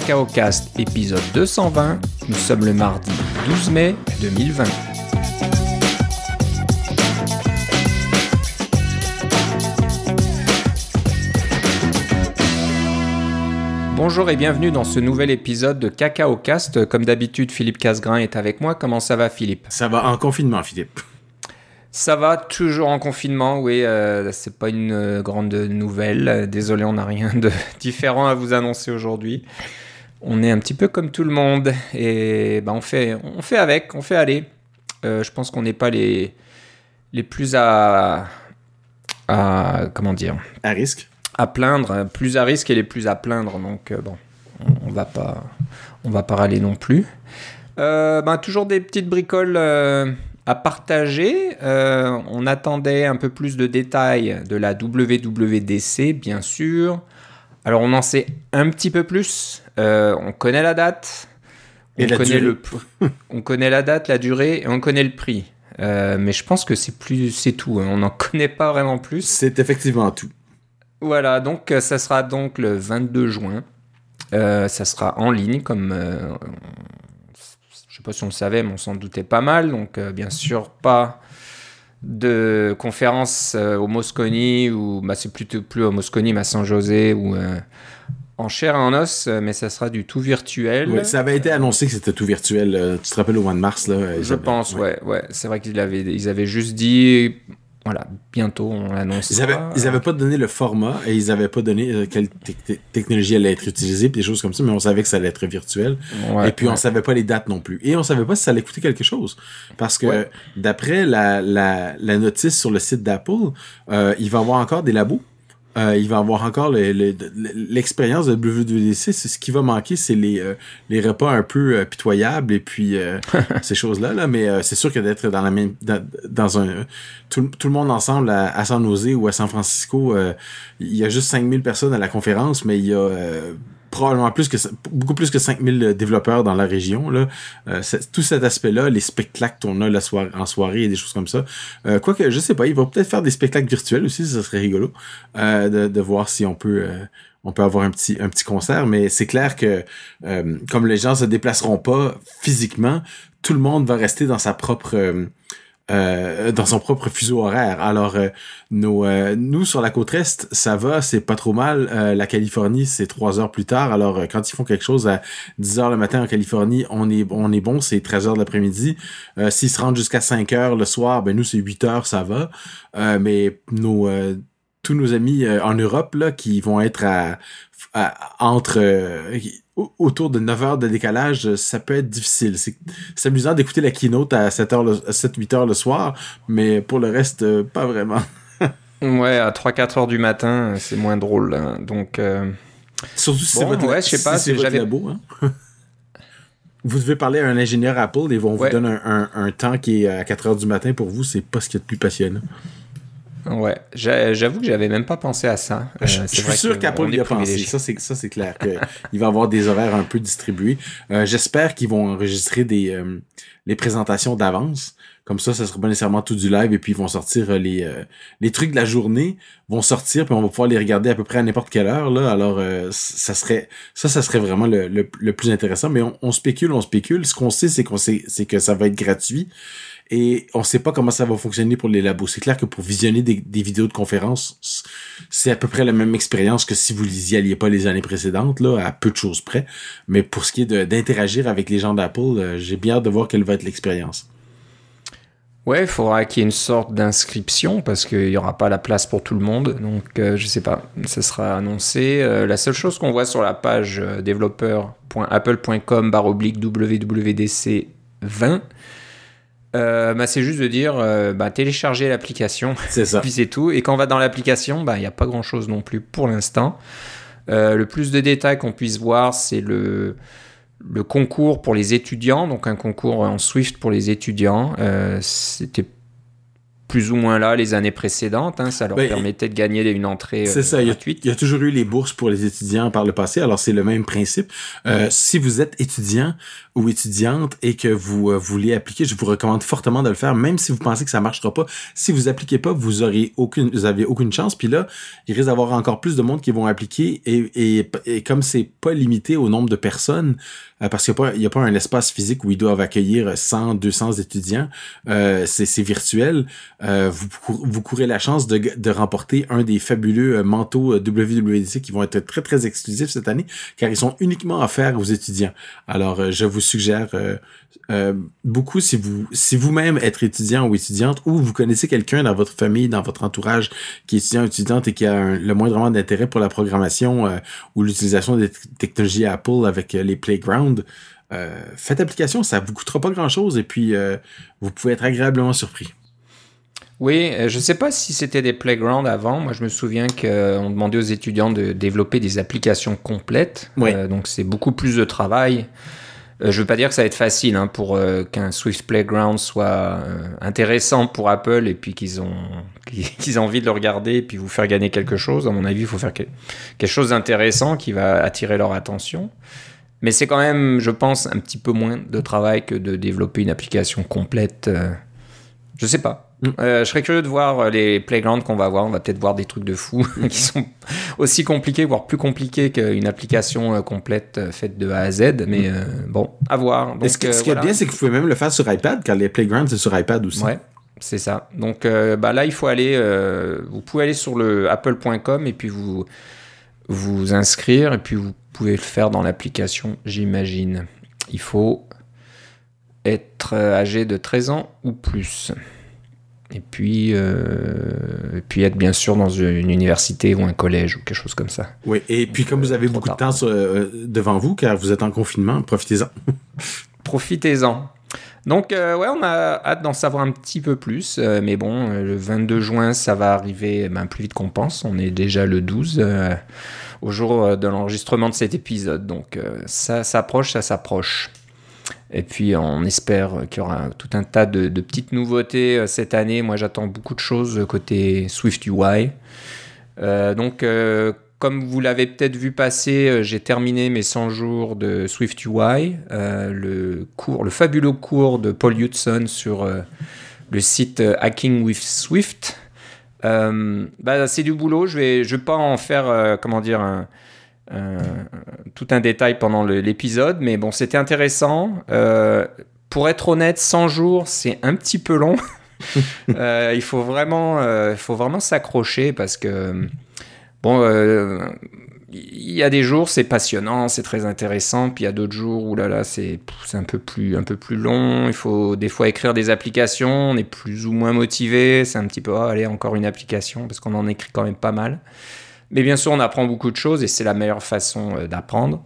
Cacao Cast épisode 220. Nous sommes le mardi 12 mai 2020. Bonjour et bienvenue dans ce nouvel épisode de Cacao Cast. Comme d'habitude, Philippe Casgrain est avec moi. Comment ça va, Philippe? Ça va en confinement, Philippe. Ça va toujours en confinement, oui. Euh, c'est pas une euh, grande nouvelle. Désolé, on n'a rien de différent à vous annoncer aujourd'hui. On est un petit peu comme tout le monde et ben, on, fait, on fait avec, on fait aller. Euh, je pense qu'on n'est pas les, les plus à, à. Comment dire? À risque À plaindre, plus à risque et les plus à plaindre. Donc, euh, bon, on, on va pas, on va pas râler non plus. Euh, ben, toujours des petites bricoles euh, à partager. On attendait un peu plus de détails de la WWDC, bien sûr. Alors, on en sait un petit peu plus. Euh, on connaît la date. Et on, la connaît le, on connaît la date, la durée et on connaît le prix. Euh, mais je pense que c'est plus, c'est tout. hein. On n'en connaît pas vraiment plus. C'est effectivement tout. Voilà, donc euh, ça sera donc le 22 juin. Euh, ça sera en ligne, comme euh, je sais pas si on le savait, mais on s'en doutait pas mal. Donc bien sûr pas de conférence euh, au Moscone ou bah, c'est plutôt plus au Moscone, mais à San José ou euh, en chair et en os, mais ça sera du tout virtuel. Oui, ça avait été annoncé que c'était tout virtuel. euh, tu te rappelles au mois de mars, là Je pense, ouais, ouais. C'est vrai qu'ils avaient, ils avaient juste dit, voilà, bientôt on l'annonce. Ils avaient, ils avaient pas donné le format et ils avaient pas donné euh, quelle te- technologie allait être utilisée, puis des choses comme ça, mais on savait que ça allait être virtuel. Ouais, et puis on ouais. savait pas les dates non plus. Et on savait pas si ça allait coûter quelque chose. Parce que Ouais. d'après la, la, la notice sur le site d'Apple, euh, il va y avoir encore des labos. Euh, il va avoir encore le- le- l'expérience de WWDC. Ce qui va manquer, c'est les, euh, les repas un peu euh, pitoyables et puis euh, ces choses-là. Là. Mais euh, c'est sûr que d'être dans la même dans, dans un tout, tout le monde ensemble à, à San Jose ou à San Francisco, euh, il y a juste 5000 personnes à la conférence, mais il y a euh, probablement plus que beaucoup plus que 5000 développeurs dans la région là. Euh, tout cet aspect-là les spectacles qu'on a la en soirée et des choses comme ça. Euh, quoique je sais pas ils vont peut-être faire des spectacles virtuels aussi ça serait rigolo euh, de, de voir si on peut euh, on peut avoir un petit un petit concert. Mais c'est clair que euh, comme les gens se déplaceront pas physiquement tout le monde va rester dans sa propre euh, dans son propre fuseau horaire. Alors, euh, nos, euh, nous, sur la côte Est, ça va, c'est pas trop mal. Euh, la Californie, c'est trois heures plus tard. Alors, euh, quand ils font quelque chose à 10 heures le matin en Californie, on est, on est bon, c'est 13 heures de l'après-midi. S'ils se rendent jusqu'à 5 heures le soir, ben nous, c'est 8 heures, ça va. Mais nos... tous nos amis en Europe là qui vont être à, à- entre autour de 9 heures de décalage, ça peut être difficile. C'est amusant d'écouter la keynote à 7 heures le, à 7 8 heures le soir, mais pour le reste euh, pas vraiment. Ouais, à 3-4 heures du matin, c'est moins drôle. hein. Donc, euh, Surtout si Bon, c'est votre, ouais, je sais pas, si c'est votre labo. Hein? vous devez parler à un ingénieur Apple et vont Ouais. vous donner un, un, un temps qui est à 4 heures du matin pour vous, c'est pas ce qu'il y a de plus passionnant. Ouais, j'a- j'avoue que j'avais même pas pensé à ça. Euh, je suis sûr qu'Apple y a pensé. Ça, c'est, ça, c'est clair. que il va avoir des horaires un peu distribués. Euh, j'espère qu'ils vont enregistrer des, euh, les présentations d'avance. Comme ça, ça sera pas nécessairement tout du live et puis ils vont sortir euh, les, euh, les trucs de la journée vont sortir puis on va pouvoir les regarder à peu près à n'importe quelle heure. Là. Alors, euh, ça serait ça, ça serait vraiment le, le, le plus intéressant. Mais on, on spécule, on spécule. Ce qu'on sait, c'est qu'on sait, c'est que ça va être gratuit. Et on ne sait pas comment ça va fonctionner pour les labos. C'est clair que pour visionner des, vidéos de conférences, c'est à peu près la même expérience que si vous n'y alliez pas les années précédentes, là, à peu de choses près. Mais pour ce qui est d'interagir avec les gens d'Apple, euh, j'ai bien hâte de voir quelle va être l'expérience. Ouais, il faudra qu'il y ait une sorte d'inscription parce qu'il n'y aura pas la place pour tout le monde. Donc, je euh, je sais pas, ça sera annoncé. Euh, la seule chose qu'on voit sur la page euh, développeur.apple.com/wwdc20, euh, bah, c'est juste de dire euh, bah, télécharger l'application, C'est ça. puis c'est tout. Et quand on va dans l'application, bah, il n'y a pas grand chose non plus pour l'instant. Euh, le plus de détails qu'on puisse voir, c'est le, le concours pour les étudiants, donc un concours en Swift pour les étudiants. Euh, C'était plus ou moins là les années précédentes. Hein, ça leur Ben, permettait de gagner une entrée C'est euh, ça, il y, a, gratuite. il y a toujours eu les bourses pour les étudiants par le passé, alors c'est le même principe. Euh, si vous êtes étudiant ou étudiante et que vous euh, voulez appliquer, je vous recommande fortement de le faire, même si vous pensez que ça marchera pas. Si vous appliquez pas, vous aurez aucune, vous avez aucune chance. Puis là, il risque d'avoir encore plus de monde qui vont appliquer et, et, et comme c'est pas limité au nombre de personnes, parce qu'il n'y a, a pas un espace physique où ils doivent accueillir 100, 200 étudiants, c'est c'est virtuel, euh, vous, cour- vous courez la chance de, remporter un des fabuleux euh, manteaux euh, WWDC qui vont être très, très exclusifs cette année, car ils sont uniquement offerts aux étudiants. Alors, je vous suggère beaucoup, si vous si vous-même êtes étudiant ou étudiante, ou vous connaissez quelqu'un dans votre famille, dans votre entourage qui est étudiant ou étudiante et qui a un- le moindrement d'intérêt pour la programmation ou l'utilisation des technologies Apple avec les playgrounds, faites application, ça vous coûtera pas grand-chose et puis vous pouvez être agréablement surpris. Oui, euh, je sais pas si c'était des playgrounds avant. Moi, je me souviens qu'on demandait aux étudiants de développer des applications complètes. Euh, donc, c'est beaucoup plus de travail. Euh, je veux pas dire que ça va être facile hein, pour euh, qu'un Swift Playground soit euh, intéressant pour Apple et puis qu'ils ont qu'ils aient envie de le regarder et puis vous faire gagner quelque chose. À mon avis, il faut faire que- quelque chose d'intéressant qui va attirer leur attention. Mais c'est quand même, je pense, un petit peu moins de travail que de développer une application complète. euh, je sais pas. Mm. Euh, je serais curieux de voir euh, les playgrounds qu'on va voir. On va peut-être voir des trucs de fou qui sont aussi compliqués, voire plus compliqués qu'une application euh, complète faite de A à Z. Mais euh, bon, à voir. Ce, Donc, qui- euh, ce qui est voilà. bien, c'est que vous pouvez même le faire sur iPad, car les playgrounds, c'est sur iPad aussi. Ouais, c'est ça. Donc euh, bah là, il faut aller. vous pouvez aller sur le apple.com et puis vous vous inscrire et puis vous pouvez le faire dans l'application, j'imagine. Il faut être âgé de 13 ans ou plus. Et puis, euh, et puis être bien sûr dans une université ou un collège ou quelque chose comme ça. Oui, et puis comme vous avez trop beaucoup de temps sur- euh, devant vous, car vous êtes en confinement, profitez-en. Profitez-en. Donc, euh, ouais, on a hâte d'en savoir un petit peu plus. euh, mais bon, euh, le 22 juin, ça va arriver ben, plus vite qu'on pense. On est déjà le 12 euh, au jour euh, de l'enregistrement de cet épisode. Donc, euh, ça s'approche, ça s'approche. Et puis, on espère qu'il y aura tout un tas de, petites nouveautés euh, cette année. Moi, j'attends beaucoup de choses euh, côté Swift UI. Euh, donc, comme vous l'avez peut-être vu passer, j'ai terminé mes 100 jours de Swift UI, le, cours, le fabuleux cours de Paul Hudson sur le site Hacking with Swift. Bah, c'est du boulot, je vais, je vais pas en faire, comment dire, un- tout un détail pendant l'épisode, mais bon, c'était intéressant. Euh, pour être honnête, 100 jours, c'est un petit peu long. Euh, il faut vraiment, euh, il faut vraiment s'accrocher parce que bon, euh, il y a des jours c'est passionnant, c'est très intéressant, puis il y a d'autres jours où là là c'est un peu plus un peu plus long. Il faut des fois écrire des applications, on est plus ou moins motivé, c'est un petit peu ah, allez encore une application parce qu'on en écrit quand même pas mal. Mais bien sûr, on apprend beaucoup de choses et c'est la meilleure façon euh, d'apprendre.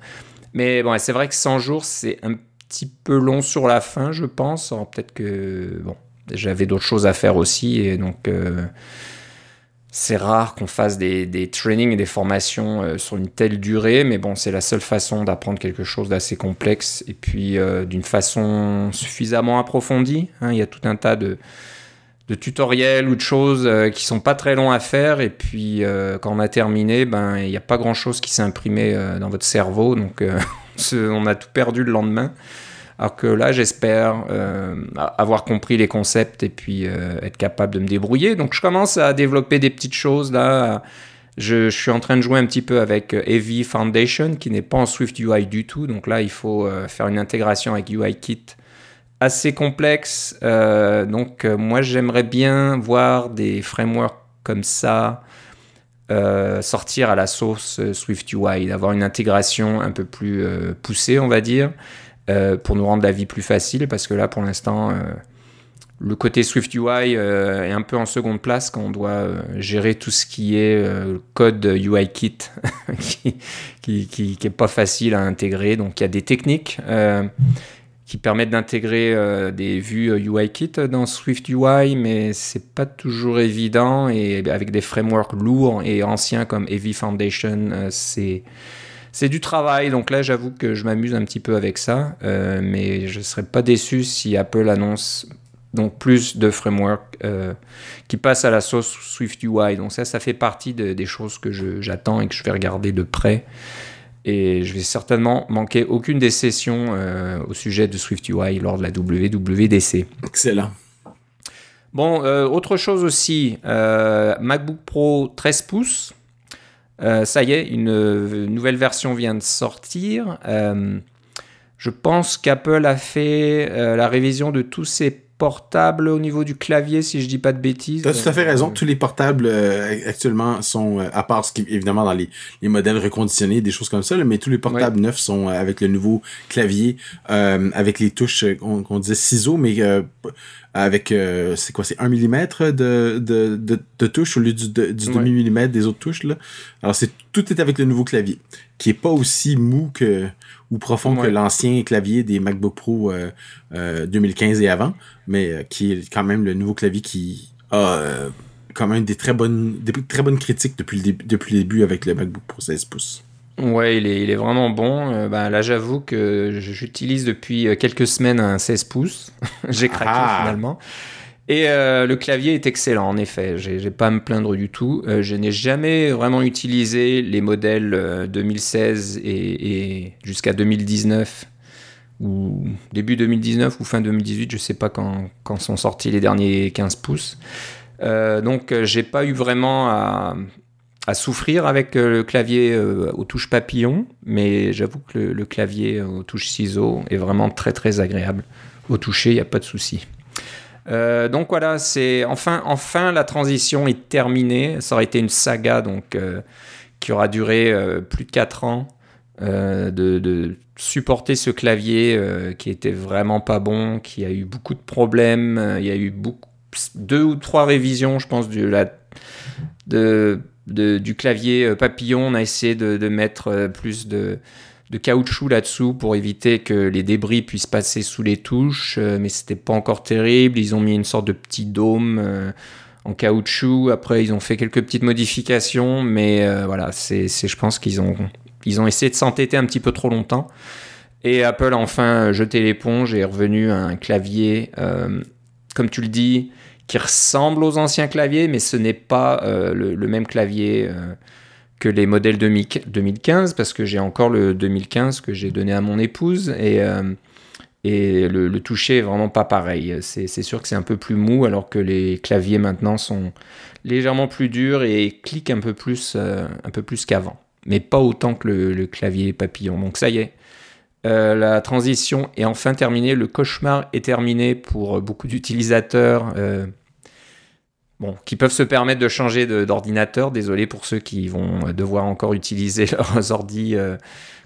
Mais bon, c'est vrai que 100 jours, c'est un petit peu long sur la fin, je pense. Peut-être que bon, j'avais d'autres choses à faire aussi et donc euh, c'est rare qu'on fasse des, des trainings et des formations euh, sur une telle durée, mais bon, c'est la seule façon d'apprendre quelque chose d'assez complexe et puis d'une façon suffisamment approfondie. hein. Il y a tout un tas de, de tutoriels ou de choses euh, qui sont pas très longs à faire et puis euh, quand on a terminé, ben il n'y a pas grand chose qui s'est imprimé euh, dans votre cerveau, donc on a tout perdu le lendemain. Alors que là, j'espère avoir compris les concepts et puis être capable de me débrouiller. Donc, je commence à développer des petites choses là. Je, suis en train de jouer un petit peu avec Heavy Foundation, qui n'est pas en Swift UI du tout. Donc là, il faut faire une intégration avec UIKit assez complexe. Euh, donc, euh, moi, j'aimerais bien voir des frameworks comme ça euh, sortir à la sauce Swift UI, d'avoir une intégration un peu plus poussée, on va dire, pour nous rendre la vie plus facile, parce que là, pour l'instant, le côté Swift UI euh, est un peu en seconde place quand on doit gérer tout ce qui est euh, code UIKit, qui, qui, qui, qui est pas facile à intégrer. Donc, il y a des techniques. Euh, qui permettent d'intégrer euh, des vues euh, UIKit dans Swift UI, mais c'est pas toujours évident et avec des frameworks lourds et anciens comme Heavy Foundation, euh, c'est c'est du travail. Donc là, j'avoue que je m'amuse un petit peu avec ça, euh, mais je serais pas déçu si Apple annonce donc plus de framework qui passe à la sauce Swift UI. Donc ça, ça fait partie des choses que j'attends et que je vais regarder de près. Et je vais certainement manquer aucune des sessions au sujet de Swift UI lors de la WWDC. Excellent. Bon, autre chose aussi, MacBook Pro 13 pouces. Euh, ça y est, une, nouvelle version vient de sortir. Euh, je pense qu'Apple a fait euh, la révision de tous ses portables au niveau du clavier, si je dis pas de bêtises. Tu as tout à fait raison. Tous les portables actuellement sont, à part ce qui, évidemment dans les, modèles reconditionnés, des choses comme ça, mais tous les portables neufs sont avec le nouveau clavier, avec les touches qu'on disait ciseaux, mais avec euh, c'est quoi c'est 1 mm de, de, de, touche au lieu du, du demi millimètre des autres touches là. Alors c'est tout est avec le nouveau clavier qui est pas aussi mou que ou profond que l'ancien clavier des MacBook Pro 2015 euh, euh, et avant, mais qui est quand même le nouveau clavier qui a quand même des très bonnes des très bonnes critiques depuis le, depuis le début avec le MacBook Pro 16 pouces. Ouais, il est, il est vraiment bon. Euh, bah, là, j'avoue que j'utilise depuis euh, quelques semaines un 16 pouces. J'ai craqué ah. finalement. Et euh, le clavier est excellent, en effet. J'ai pas à me plaindre du tout. je n'ai jamais vraiment utilisé les modèles 2016 et, et jusqu'à 2019 ou début 2019 ou fin 2018, je sais pas quand, sont sortis les derniers 15 pouces. donc j'ai pas eu vraiment à, souffrir avec euh, le clavier euh, aux touches papillon, mais j'avoue que le, clavier aux touches ciseaux est vraiment très très agréable. Au toucher, il n'y a pas de souci. Euh, donc voilà, c'est enfin, enfin la transition est terminée. Ça aurait été une saga donc qui aura duré plus de 4 ans de, supporter ce clavier qui était vraiment pas bon, qui a eu beaucoup de problèmes. Il y a eu deux ou trois révisions, je pense, du clavier euh, papillon, on a essayé de, mettre euh, plus de, caoutchouc là-dessous pour éviter que les débris puissent passer sous les touches, euh, mais c'était pas encore terrible. Ils ont mis une sorte de petit dôme en caoutchouc. Après, ils ont fait quelques petites modifications, mais voilà, c'est, je pense qu'ils ont, ils ont essayé de s'entêter un petit peu trop longtemps. Et Apple a enfin jeté l'éponge et est revenu à un clavier, comme tu le dis, qui ressemble aux anciens claviers, mais ce n'est pas euh, le, même clavier euh, que les modèles 2015, parce que j'ai encore le 2015 que j'ai donné à mon épouse, et, euh, et le, toucher est vraiment pas pareil. C'est sûr que c'est un peu plus mou, alors que les claviers maintenant sont légèrement plus durs et cliquent un peu plus, un peu plus qu'avant. Mais pas autant que le, le, clavier papillon. Donc ça y est, la transition est enfin terminée, le cauchemar est terminé pour beaucoup d'utilisateurs bon, qui peuvent se permettre de changer d'ordinateur. Désolé pour ceux qui vont devoir encore utiliser leurs ordi. Euh,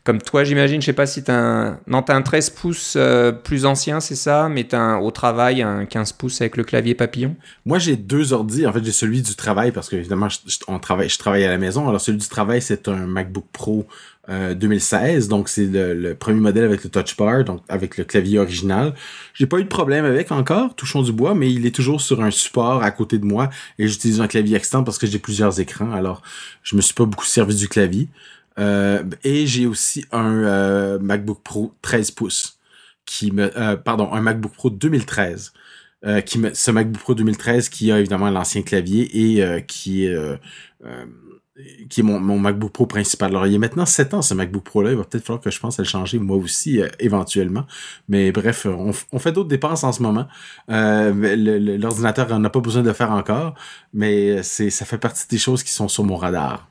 comme toi, j'imagine, je sais pas si tu as un... Non, as un 13 pouces euh, plus ancien, c'est ça, mais tu as au travail un 15 pouces avec le clavier papillon? Moi, j'ai deux ordi. En fait, j'ai celui du travail parce que, évidemment, on travaille, je travaille à la maison. Alors, celui du travail, c'est un MacBook Pro 2016, euh, donc c'est le, premier modèle avec le touch bar, donc avec le clavier original. J'ai pas eu de problème avec encore, touchons du bois, mais il est toujours sur un support à côté de moi et j'utilise un clavier externe parce que j'ai plusieurs écrans, alors je me suis pas beaucoup servi du clavier. Euh, et j'ai aussi un euh, MacBook Pro 13 pouces qui me, pardon, un MacBook Pro 2013. qui me, ce MacBook Pro 2013 qui a évidemment l'ancien clavier et qui est qui est mon, mon, MacBook Pro principal. Alors, il a maintenant 7 ans, ce MacBook Pro-là. Il va peut-être falloir que je pense à le changer moi aussi, euh, éventuellement. Mais bref, on, fait d'autres dépenses en ce moment. Euh, L'ordinateur n'a pas besoin de faire encore, mais c'est ça fait partie des choses qui sont sur mon radar.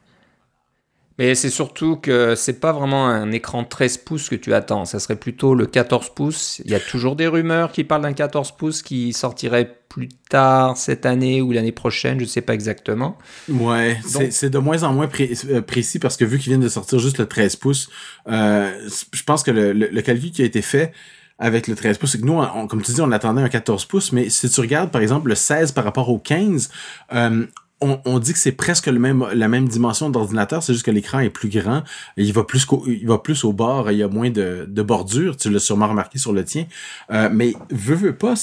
Mais c'est surtout que c'est pas vraiment un écran 13 pouces que tu attends, ça serait plutôt le 14 pouces. Il y a toujours des rumeurs qui parlent d'un 14 pouces qui sortirait plus tard cette année ou l'année prochaine, je sais pas exactement. Ouais, c'est de moins en moins euh, précis parce que vu qu'ils viennent de sortir juste le 13 pouces, euh, je pense que le, le, calcul qui a été fait avec le 13 pouces, c'est que nous, comme tu dis, on attendait un 14 pouces, mais si tu regardes par exemple le 16 par rapport au 15, euh, on, dit que c'est presque le même, la même dimension d'ordinateur, c'est juste que l'écran est plus grand, il va plus il va plus au bord, il y a moins de, de bordure, tu l'as sûrement remarqué sur le tien. Euh, mais veut, veut pas,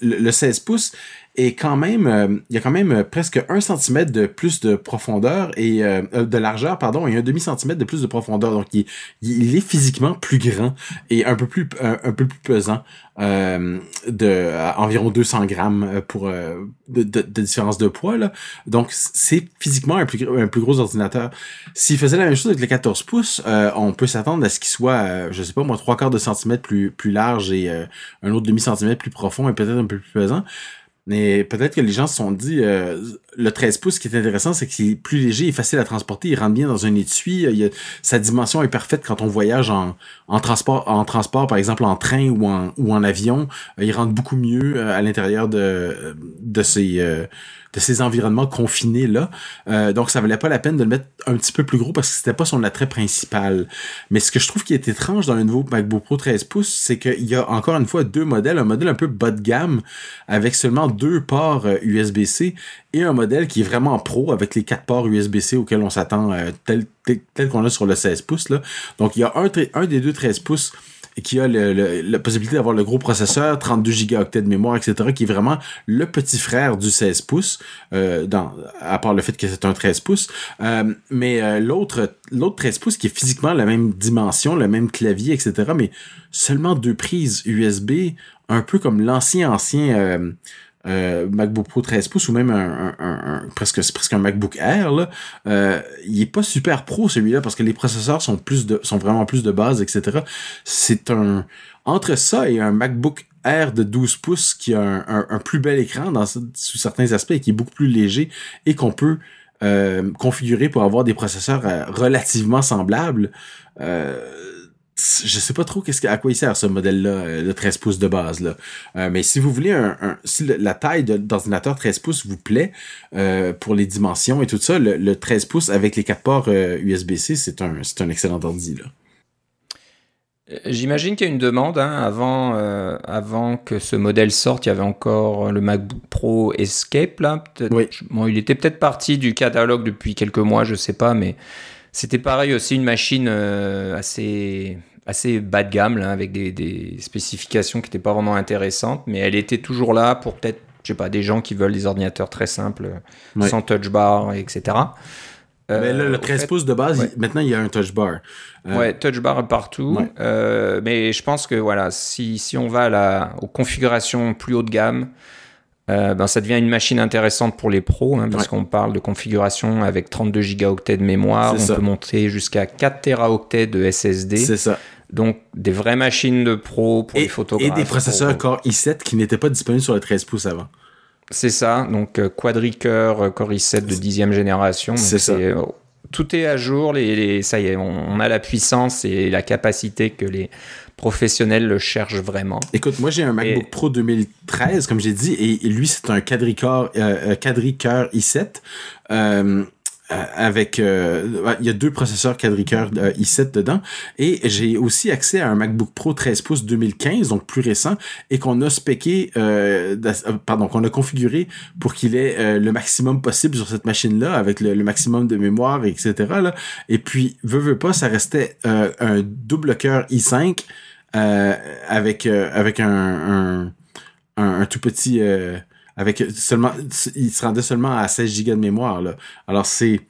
le, 16 pouces est quand même, euh, il y a quand même euh, presque un centimètre de plus de profondeur et de largeur, pardon, et un demi centimètre de plus de profondeur. Donc, il, est physiquement plus grand et un peu plus, un, peu plus pesant, de environ 200 grammes pour de, de, différence de poids. Là. Donc, c'est physiquement un plus, un plus gros ordinateur. S'il faisait la même chose avec le 14 pouces, on peut s'attendre à ce qu'il soit, je sais pas moi, trois quarts de centimètre plus, plus large et un autre demi-centimètre plus profond et peut-être un peu plus pesant. Mais peut-être que les gens se sont dit, euh, le 13 pouces, ce qui est intéressant, c'est qu'il est plus léger et facile à transporter. Il rentre bien dans un étui. Il sa dimension est parfaite quand on voyage en, transport, en transport, par exemple en train ou en, avion. Il rentre beaucoup mieux euh, à l'intérieur de, ces... Euh, environnements confinés là. Euh, donc ça valait pas la peine de le mettre un petit peu plus gros parce que c'était pas son attrait principal. Mais ce que je trouve qui est étrange dans le nouveau MacBook Pro 13 pouces, c'est qu'il y a encore une fois deux modèles, un modèle un peu bas de gamme avec seulement deux ports USB-C et un modèle qui est vraiment pro avec les quatre ports USB-C auxquels on s'attend euh, tel, tel, qu'on a sur le 16 pouces là. Donc il y a un, des deux 13 pouces qui a la possibilité d'avoir le gros processeur, 32 gigaoctets de mémoire, etc., qui est vraiment le petit frère du 16 pouces, euh, à part le fait que c'est un 13 pouces. Euh, mais l'autre, l'autre 13 pouces qui est physiquement la même dimension, le même clavier, etc., mais seulement deux prises USB, un peu comme l'ancien ancien euh, MacBook Pro 13 pouces ou même un, presque presque un MacBook Air euh, il est pas super pro celui-là parce que les processeurs sont plus de sont vraiment plus de base etc. C'est un entre ça et un MacBook Air de 12 pouces qui a un, un plus bel écran dans sous certains aspects et qui est beaucoup plus léger et qu'on peut euh, configurer pour avoir des processeurs relativement semblables. Euh, je sais pas trop qu'est-ce à quoi il sert ce modèle-là, euh, le 13 pouces de base là. Euh, mais si vous voulez un, si la taille d'ordinateur 13 pouces vous plaît euh, pour les dimensions et tout ça, le, 13 pouces avec les quatre ports USB-C, c'est un c'est un excellent ordi là. J'imagine qu'il y a une demande. Hein, avant, avant que ce modèle sorte, il y avait encore le MacBook Pro Escape. Là. Oui. Bon, il était peut-être parti du catalogue depuis quelques mois, je sais pas, mais c'était pareil aussi, une machine euh, assez, assez bas de gamme, là, avec des, des spécifications qui n'étaient pas vraiment intéressantes, mais elle était toujours là pour peut-être, je sais pas, des gens qui veulent des ordinateurs très simples, sans touch bar, etc. Euh, mais là, le 13 pouces de base, maintenant, il y a un touch bar. Euh, ouais, touch bar partout. mais je pense que voilà, si, si on va à la, aux configurations plus haut de gamme, euh, ben, ça devient une machine intéressante pour les pros, hein, parce qu'on parle de configuration avec 32 gigaoctets de mémoire, on peut monter jusqu'à 4 teraoctets de SSD. C'est ça. Donc des vraies machines de pro pour les photographes. Et des processeurs Core i7 qui n'étaient pas disponibles sur le 13 pouces avant. C'est ça, donc euh, quadricœur euh, Core i7 de 10 génération. C'est ça. Tout est à jour, les, ça y est, on, a la puissance et la capacité que les professionnels le cherchent vraiment. Écoute, moi j'ai un MacBook Pro 2013, comme j'ai dit, et lui c'est un quadricœur euh, euh i7. Euh, euh, avec il y a deux processeurs quadricœur i7 dedans. Et j'ai aussi accès à un MacBook Pro 13 pouces 2015 donc plus récent et qu'on a pardon qu'on a configuré pour qu'il ait le maximum possible sur cette machine là avec le, maximum de mémoire etc et puis veut veut pas ça restait un double cœur i5 euh, avec euh, avec un, un, tout petit euh, avec seulement il se rendait seulement à 16 gigas de mémoire là. Alors c'est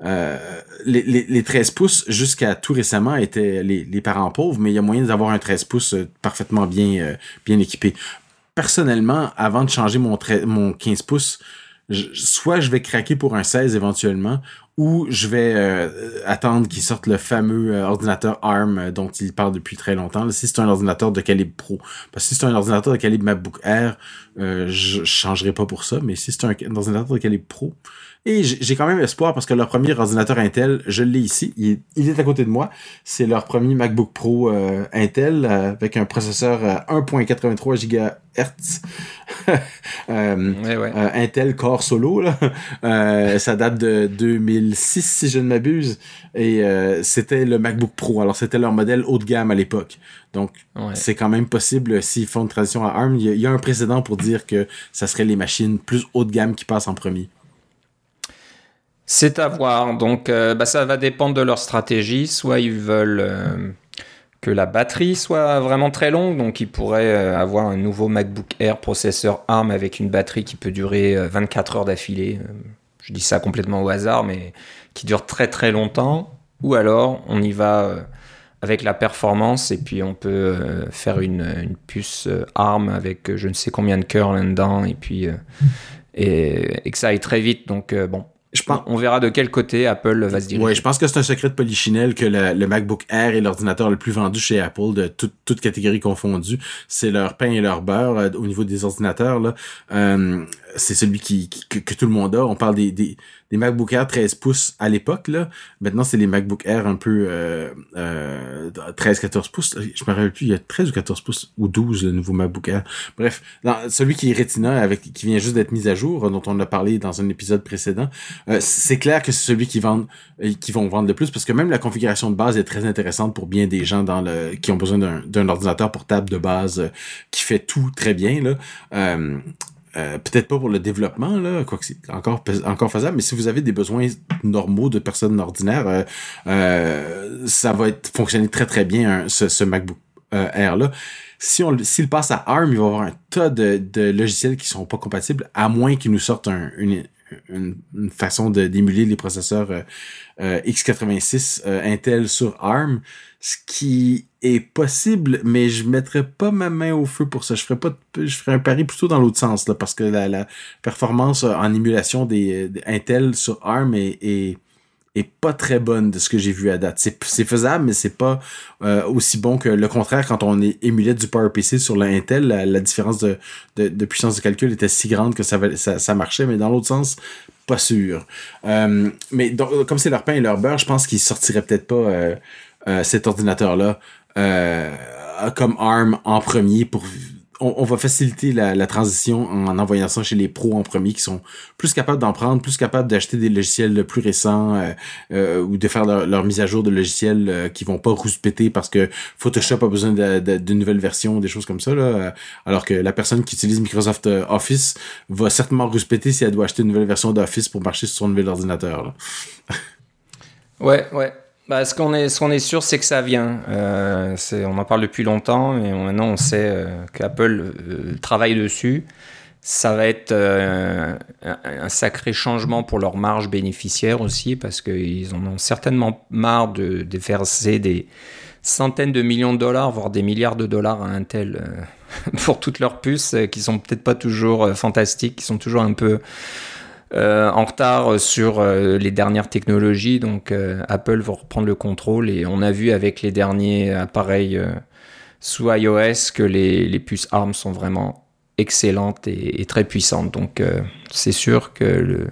les, les, les, 13 pouces jusqu'à tout récemment étaient les, les parents pauvres, mais il y a moyen d'avoir un 13 pouces parfaitement bien bien équipé. Personnellement, avant de changer mon mon 15 pouces, soit je vais craquer pour un 16 éventuellement, ou je vais euh, attendre qu'il sorte le fameux euh, ordinateur ARM euh, dont il parle depuis très longtemps. si c'est un ordinateur de calibre pro. Parce que si c'est un ordinateur de calibre MacBook Air, je, je changerai pas pour ça. Mais si c'est un, un ordinateur de calibre pro, et j'ai quand même espoir parce que leur premier ordinateur Intel, je l'ai ici, il, est à côté de moi. C'est leur premier MacBook Pro euh, Intel euh, avec un processeur 1.83 GHz. euh, Intel Core Solo. Là. ça date de 2006 si je ne m'abuse. Et c'était le MacBook Pro. Alors c'était leur modèle haut de gamme à l'époque. Donc c'est quand même possible s'ils font une transition à ARM. Il y, a, un précédent pour dire que ça serait les machines plus haut de gamme qui passent en premier. C'est à voir. Donc, euh, bah, ça va dépendre de leur stratégie. Soit ils veulent euh, que la batterie soit vraiment très longue. Donc, il pourrait avoir un nouveau MacBook Air processeur ARM avec une batterie qui peut durer 24 heures d'affilée. Je dis ça complètement au hasard, mais qui dure très très longtemps. Ou alors, on y va avec la performance et puis on peut euh, faire une, puce euh, ARM avec euh, je ne sais combien de cœurs là-dedans et puis et, que ça aille très vite. Donc bon, je pense... on verra de quel côté Apple va se diriger. Oui, je pense que c'est un secret de polichinelle que le, MacBook Air est l'ordinateur le plus vendu chez Apple de toute, toute catégorie confondue. C'est leur pain et leur beurre au niveau des ordinateurs. Là c'est celui qui, que, tout le monde a. On parle des, des, MacBook Air 13 pouces à l'époque. là. Maintenant, c'est les MacBook Air un peu euh, euh, 13-14 pouces. Je me rappelle plus, il y a 13 ou 14 pouces ou 12 le nouveau MacBook Air. Bref, celui qui est Retina, avec, qui vient juste d'être mis à jour, dont on a parlé dans un épisode précédent, euh, c'est clair que c'est celui qui, vendent, euh, qui vont vendre le plus parce que même la configuration de base est très intéressante pour bien des gens dans le qui ont besoin d'un ordinateur portable de base euh, qui fait tout très bien. Là. Euh, peut-être pas pour le développement, là, quoi que c'est encore, encore faisable, mais si vous avez des besoins normaux de personnes ordinaires, euh, euh, ça va être fonctionner très très bien ce, MacBook Air là. Si on s'il passe à ARM, il va y avoir un tas de, de logiciels qui sont pas compatibles, à moins qu'ils nous sortent une, une, façon d'émuler les processeurs x86 Intel sur ARM ce qui est possible, mais je mettrais pas ma main au feu pour ça. Je ferais pas, je ferais un pari plutôt dans l'autre sens là, parce que la, la performance en émulation des, Intel sur ARM est, est, pas très bonne de ce que j'ai vu à date. C'est faisable, mais c'est pas euh, aussi bon que le contraire quand on est émulait du PowerPC sur l'Intel. La, la différence de, puissance de calcul était si grande que ça, marchait, mais dans l'autre sens, pas sûr. Euh, mais comme c'est leur pain et leur beurre, je pense qu'ils sortiraient peut-être pas. Euh, cet ordinateur-là comme ARM en premier pour on, va faciliter la, transition en envoyant ça chez les pros en premier qui sont plus capables d'en prendre, plus capables d'acheter des logiciels plus récents euh, ou de faire leur, mise à jour de logiciels qui vont pas rouspéter parce que Photoshop a besoin de, nouvelles versions, des choses comme ça. Là, alors que la personne qui utilise Microsoft Office va certainement rouspéter si elle doit acheter une nouvelle version d'Office pour marcher sur son nouvel ordinateur. ouais, ouais. Bah, ce qu'on est, ce qu'on est sûr, c'est que ça vient. Euh, on en parle depuis longtemps et maintenant on sait euh, qu'Apple euh, travaille dessus. Ça va être un, sacré changement pour leur marge bénéficiaire aussi parce qu'ils en ont certainement marre de, de, verser des centaines de millions de dollars, voire des milliards de dollars à Intel pour toutes leurs puces qui sont peut-être pas toujours fantastiques, qui sont toujours un peu euh, en retard sur euh, les dernières technologies. Donc euh, Apple va reprendre le contrôle et on a vu avec les derniers appareils sous iOS que les, puces ARM sont vraiment excellentes et, très puissantes. Donc c'est sûr que le...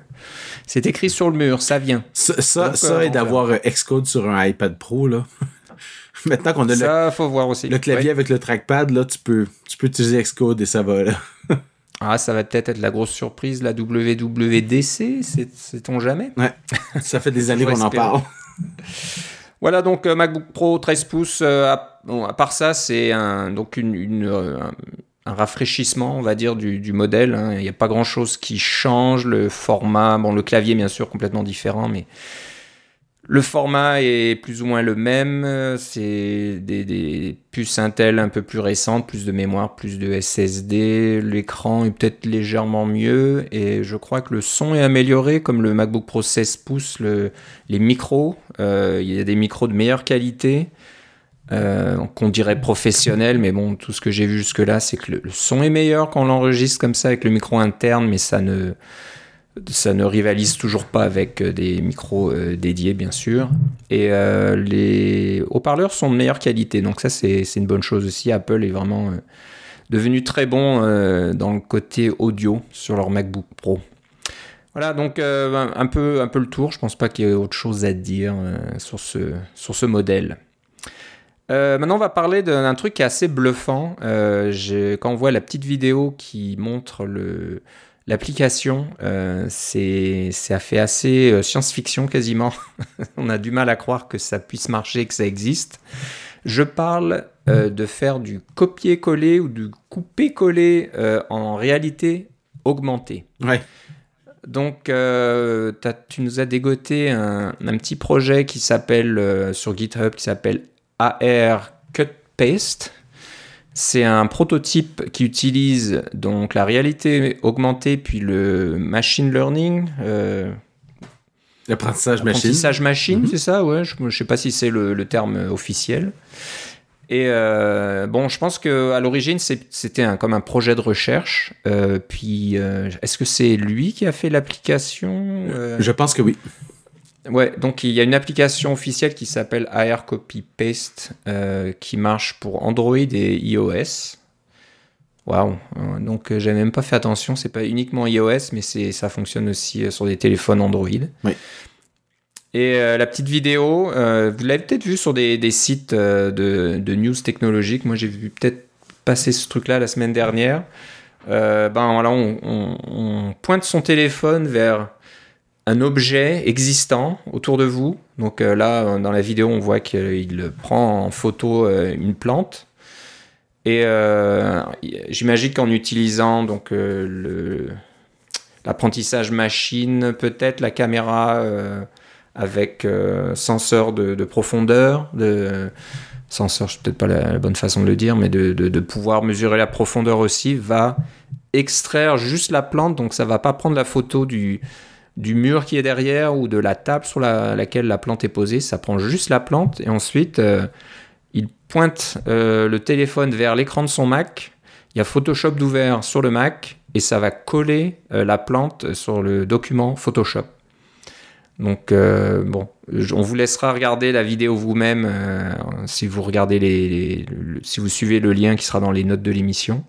c'est écrit sur le mur, ça vient. Ça, ça, et d'avoir Xcode sur un iPad Pro là. Maintenant qu'on a ça, le, faut voir aussi. le clavier avec le trackpad, là, tu peux, tu peux utiliser Xcode et ça va. Là. Ah, ça va peut-être être la grosse surprise, la WWDC, sait-on jamais? Ouais, ça fait des années qu'on en parle. voilà, donc euh, MacBook Pro 13 pouces. Euh, à, part ça, c'est un, donc une, euh, un, rafraîchissement, on va dire, du, modèle. Hein. Il n'y a pas grand-chose qui change. Le format, bon, le clavier, bien sûr, complètement différent, mais le format est plus ou moins le même, c'est des, puces Intel un peu plus récentes, plus de mémoire, plus de SSD, l'écran est peut-être légèrement mieux et je crois que le son est amélioré comme le MacBook Pro 16 pouces, les micros, euh, il y a des micros de meilleure qualité. Euh, qu'on dirait professionnel, mais bon, tout ce que j'ai vu jusque-là, c'est que le, le, son est meilleur quand on l'enregistre comme ça avec le micro interne, mais ça ne, ça ne rivalise toujours pas avec euh, des micros euh, dédiés, bien sûr. Et euh, les haut-parleurs sont de meilleure qualité. Donc ça, c'est une bonne chose aussi. Apple est vraiment devenu très bon dans le côté audio sur leur MacBook Pro. Voilà, donc un, peu, un peu le tour. Je pense pas qu'il y ait autre chose à dire sur, ce, sur ce modèle. maintenant, on va parler d'un truc qui est assez bluffant. quand on voit la petite vidéo qui montre le, L'application, euh, c'est, ça fait assez euh, science-fiction quasiment. On a du mal à croire que ça puisse marcher, que ça existe. Je parle euh, de faire du copier-coller ou du couper-coller en réalité augmentée. Ouais. Donc, tu nous as dégoté un, un, petit projet qui s'appelle sur GitHub qui s'appelle AR Cut Paste. C'est un prototype qui utilise donc la réalité augmentée puis le machine learning. Euh, L'apprentissage machine. Apprentissage machine, mm-hmm. c'est ça, ouais. Je ne sais pas si c'est le, terme officiel. Et euh, bon, je pense qu'à l'origine, c'était comme un projet de recherche. Euh, puis, est-ce que c'est lui qui a fait l'application Je pense que oui. Ouais, donc il y a une application officielle qui s'appelle AR Copy Paste euh, qui marche pour Android et iOS. Waouh, donc euh, j'avais même pas fait attention, c'est pas uniquement iOS, mais ça fonctionne aussi euh, sur des téléphones Android. Oui. Et la petite vidéo, vous l'avez peut-être vu sur des, sites de, news technologiques. Moi, j'ai vu peut-être passer ce truc-là la semaine dernière. ben voilà, on, pointe son téléphone vers un objet existant autour de vous. Donc euh, là, dans la vidéo, on voit qu'il prend en photo euh, une plante. Et euh, j'imagine qu'en utilisant donc l'apprentissage machine, peut-être la caméra avec senseur de, profondeur, de senseur, c'est peut-être pas la, bonne façon de le dire, mais de, pouvoir mesurer la profondeur aussi, va extraire juste la plante, donc ça va pas prendre la photo du, du mur qui est derrière ou de la table sur laquelle la plante est posée. Ça prend juste la plante et ensuite euh, il pointe euh, le téléphone vers l'écran de son Mac. Il y a Photoshop d'ouvert sur le Mac et ça va coller euh, la plante sur le document Photoshop. Donc bon, on vous laissera regarder la vidéo vous-même si vous regardez si vous suivez le lien qui sera dans les notes de l'émission.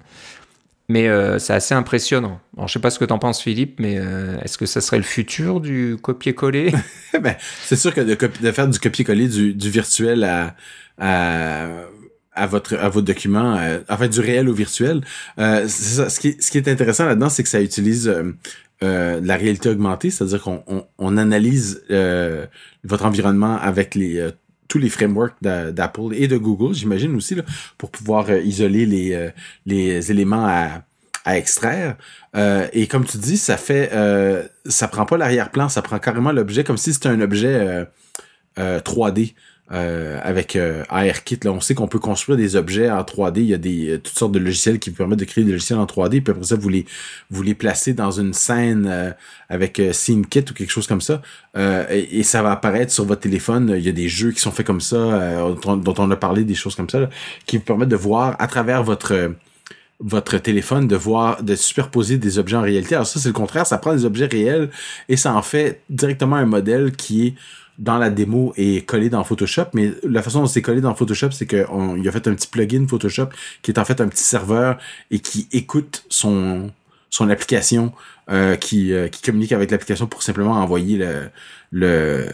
Mais euh, c'est assez impressionnant. Alors, je sais pas ce que tu en penses, Philippe, mais euh, est-ce que ça serait le futur du copier-coller? Ben, C'est sûr que de, de faire du copier-coller du, du, virtuel à, à, à, votre, à votre document, euh, enfin du réel au virtuel, euh, ça. Ce, qui, ce qui est intéressant là-dedans, c'est que ça utilise euh, la réalité augmentée, c'est-à-dire qu'on on, on analyse votre environnement avec les tous les frameworks d'Apple et de Google, j'imagine aussi, là, pour pouvoir euh, isoler les, euh, les éléments à, à extraire. Euh, et comme tu dis, ça fait, ça prend pas l'arrière-plan, ça prend carrément l'objet comme si c'était un objet 3D. Euh, avec euh, ARKit, là, on sait qu'on peut construire des objets en 3D. Il y a des euh, toutes sortes de logiciels qui permettent de créer des logiciels en 3D. Puis après ça, vous les vous les placez dans une scène euh, avec SceneKit ou quelque chose comme ça, et, ça va apparaître sur votre téléphone. Il y a des jeux qui sont faits comme ça, dont on a parlé, des choses comme ça, qui vous permettent de voir à travers votre votre téléphone de voir, de superposer des objets en réalité. Alors ça, c'est le contraire, ça prend des objets réels et ça en fait directement un modèle qui est dans la démo est collé dans Photoshop, mais la façon dont c'est collé dans Photoshop, c'est qu'il a fait un petit plugin Photoshop qui est en fait un petit serveur et qui écoute son son application euh, qui, euh, qui communique avec l'application pour simplement envoyer le, le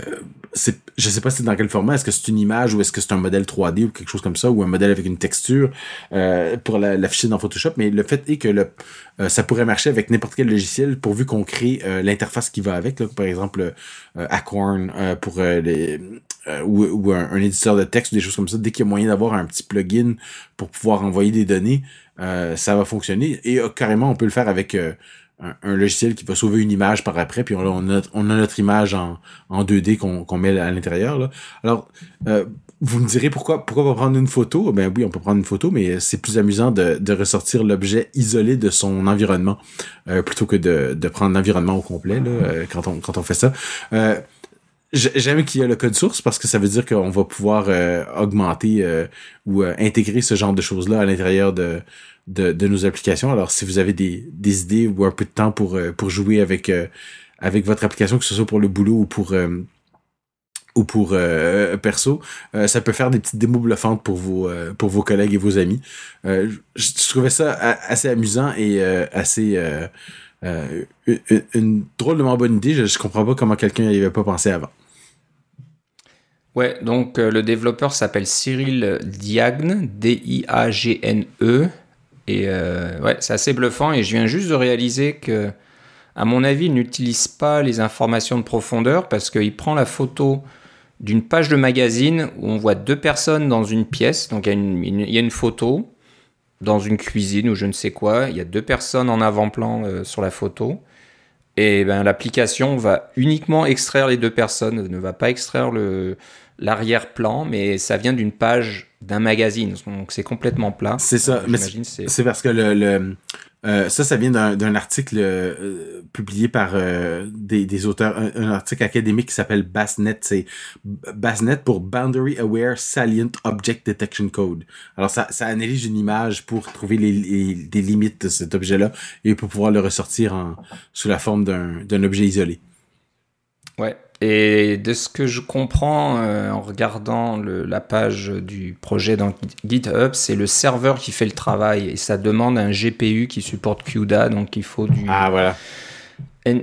c'est je sais pas c'est dans quel format est-ce que c'est une image ou est-ce que c'est un modèle 3D ou quelque chose comme ça ou un modèle avec une texture euh, pour l'afficher dans Photoshop mais le fait est que le euh, ça pourrait marcher avec n'importe quel logiciel pourvu qu'on crée euh, l'interface qui va avec là, par exemple Acorn pour les ou, ou un, un, éditeur de texte ou des choses comme ça dès qu'il y a moyen d'avoir un petit plugin pour pouvoir envoyer des données ça va fonctionner. Et carrément on peut le faire avec un, logiciel qui va sauver une image par après, puis on, a, on a notre image en, en 2D qu'on met à l'intérieur. Alors, euh, vous me direz pourquoi pourquoi pas prendre une photo? Ben oui, on peut prendre une photo, mais c'est plus amusant de, de ressortir l'objet isolé de son environnement euh, plutôt que de, de prendre l'environnement au complet là, euh, quand on quand on fait ça. J'aime qu'il y ait le code source parce que ça veut dire qu'on va pouvoir augmenter ou intégrer ce genre de choses-là à l'intérieur de, de, nos applications. Alors, si vous avez des, idées ou un peu de temps pour, euh, jouer avec, euh, avec votre application, que ce soit pour le boulot ou pour, euh, perso, ça peut faire des petites démos bluffantes pour vos, collègues et vos amis. je trouvais ça assez amusant et assez... une, drôlement bonne idée. Je, je comprends pas comment quelqu'un n'y avait pas pensé avant. Ouais, donc le développeur s'appelle Cyril Diagne, D-I-A-G-N-E. Et euh, ouais, c'est assez bluffant. Et je viens juste de réaliser que, à mon avis, il n'utilise pas les informations de profondeur parce qu'il prend la photo d'une page de magazine où on voit deux personnes dans une pièce. Donc il y a une, a photo dans une cuisine ou je ne sais quoi. Il y a deux personnes en avant-plan euh, sur la photo. Et ben, l'application va uniquement extraire les deux personnes, ne va pas extraire l'arrière-plan, mais ça vient d'une page d'un magazine. Donc c'est complètement plat. C'est ça. Mais c'est parce que le, euh, ça, ça vient d'un article euh, publié par euh, des, des, auteurs, un, article académique qui s'appelle BASNet. C'est BASNet pour Boundary Aware Salient Object Detection Code. Alors, ça, ça analyse une image pour trouver les, les, les limites de cet objet-là et pour pouvoir le ressortir en, sous la forme d'un objet isolé. Ouais, et de ce que je comprends euh, en regardant la page du projet dans GitHub, c'est le serveur qui fait le travail et ça demande un GPU qui supporte CUDA, donc il faut du. Ah voilà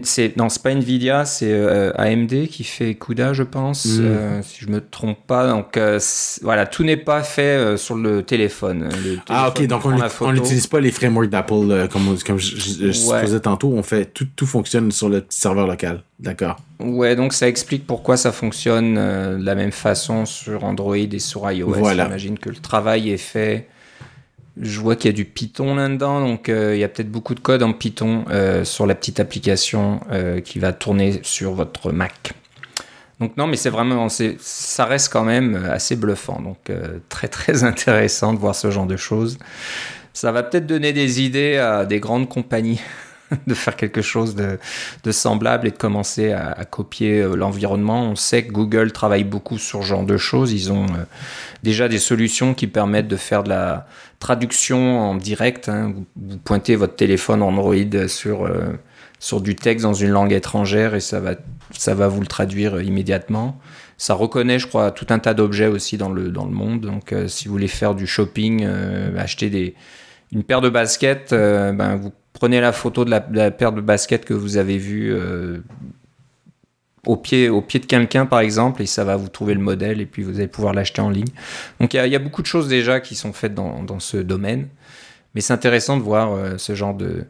c'est non c'est pas Nvidia c'est euh, AMD qui fait CUDA je pense mm. euh, si je me trompe pas. Donc euh, voilà tout n'est pas fait sur le téléphone. ah ok donc on n'utilise pas les frameworks d'Apple comme comme je, je, supposais tantôt. On fait tout tout fonctionne sur le serveur local. D'accord. Ouais donc ça explique pourquoi ça fonctionne de la même façon sur Android et sur iOS. Voilà. j'imagine que le travail est fait je vois qu'il y a du Python là-dedans, donc euh, il y a peut-être beaucoup de code en Python euh, sur la petite application euh, qui va tourner sur votre Mac. Donc non, mais c'est vraiment, ça reste quand même assez bluffant, donc très très intéressant de voir ce genre de choses. Ça va peut-être donner des idées à des grandes compagnies de faire quelque chose de, semblable et de commencer à, copier euh, l'environnement. On sait que Google travaille beaucoup sur ce genre de choses. Ils ont euh, déjà des solutions qui permettent de faire de la traduction en direct. Hein. Vous, pointez votre téléphone Android sur, euh, sur du texte dans une langue étrangère et ça va, ça va vous le traduire immédiatement. Ça reconnaît, je crois, tout un tas d'objets aussi dans le, dans le monde. Donc, si vous voulez faire du shopping, acheter des, une paire de baskets, ben, vous prenez la photo de la, paire de baskets que vous avez vue euh, au, pied, au pied de quelqu'un, par exemple, et ça va vous trouver le modèle, et puis vous allez pouvoir l'acheter en ligne. Donc il y, a beaucoup de choses déjà qui sont faites dans, ce domaine, mais c'est intéressant de voir euh, ce genre de,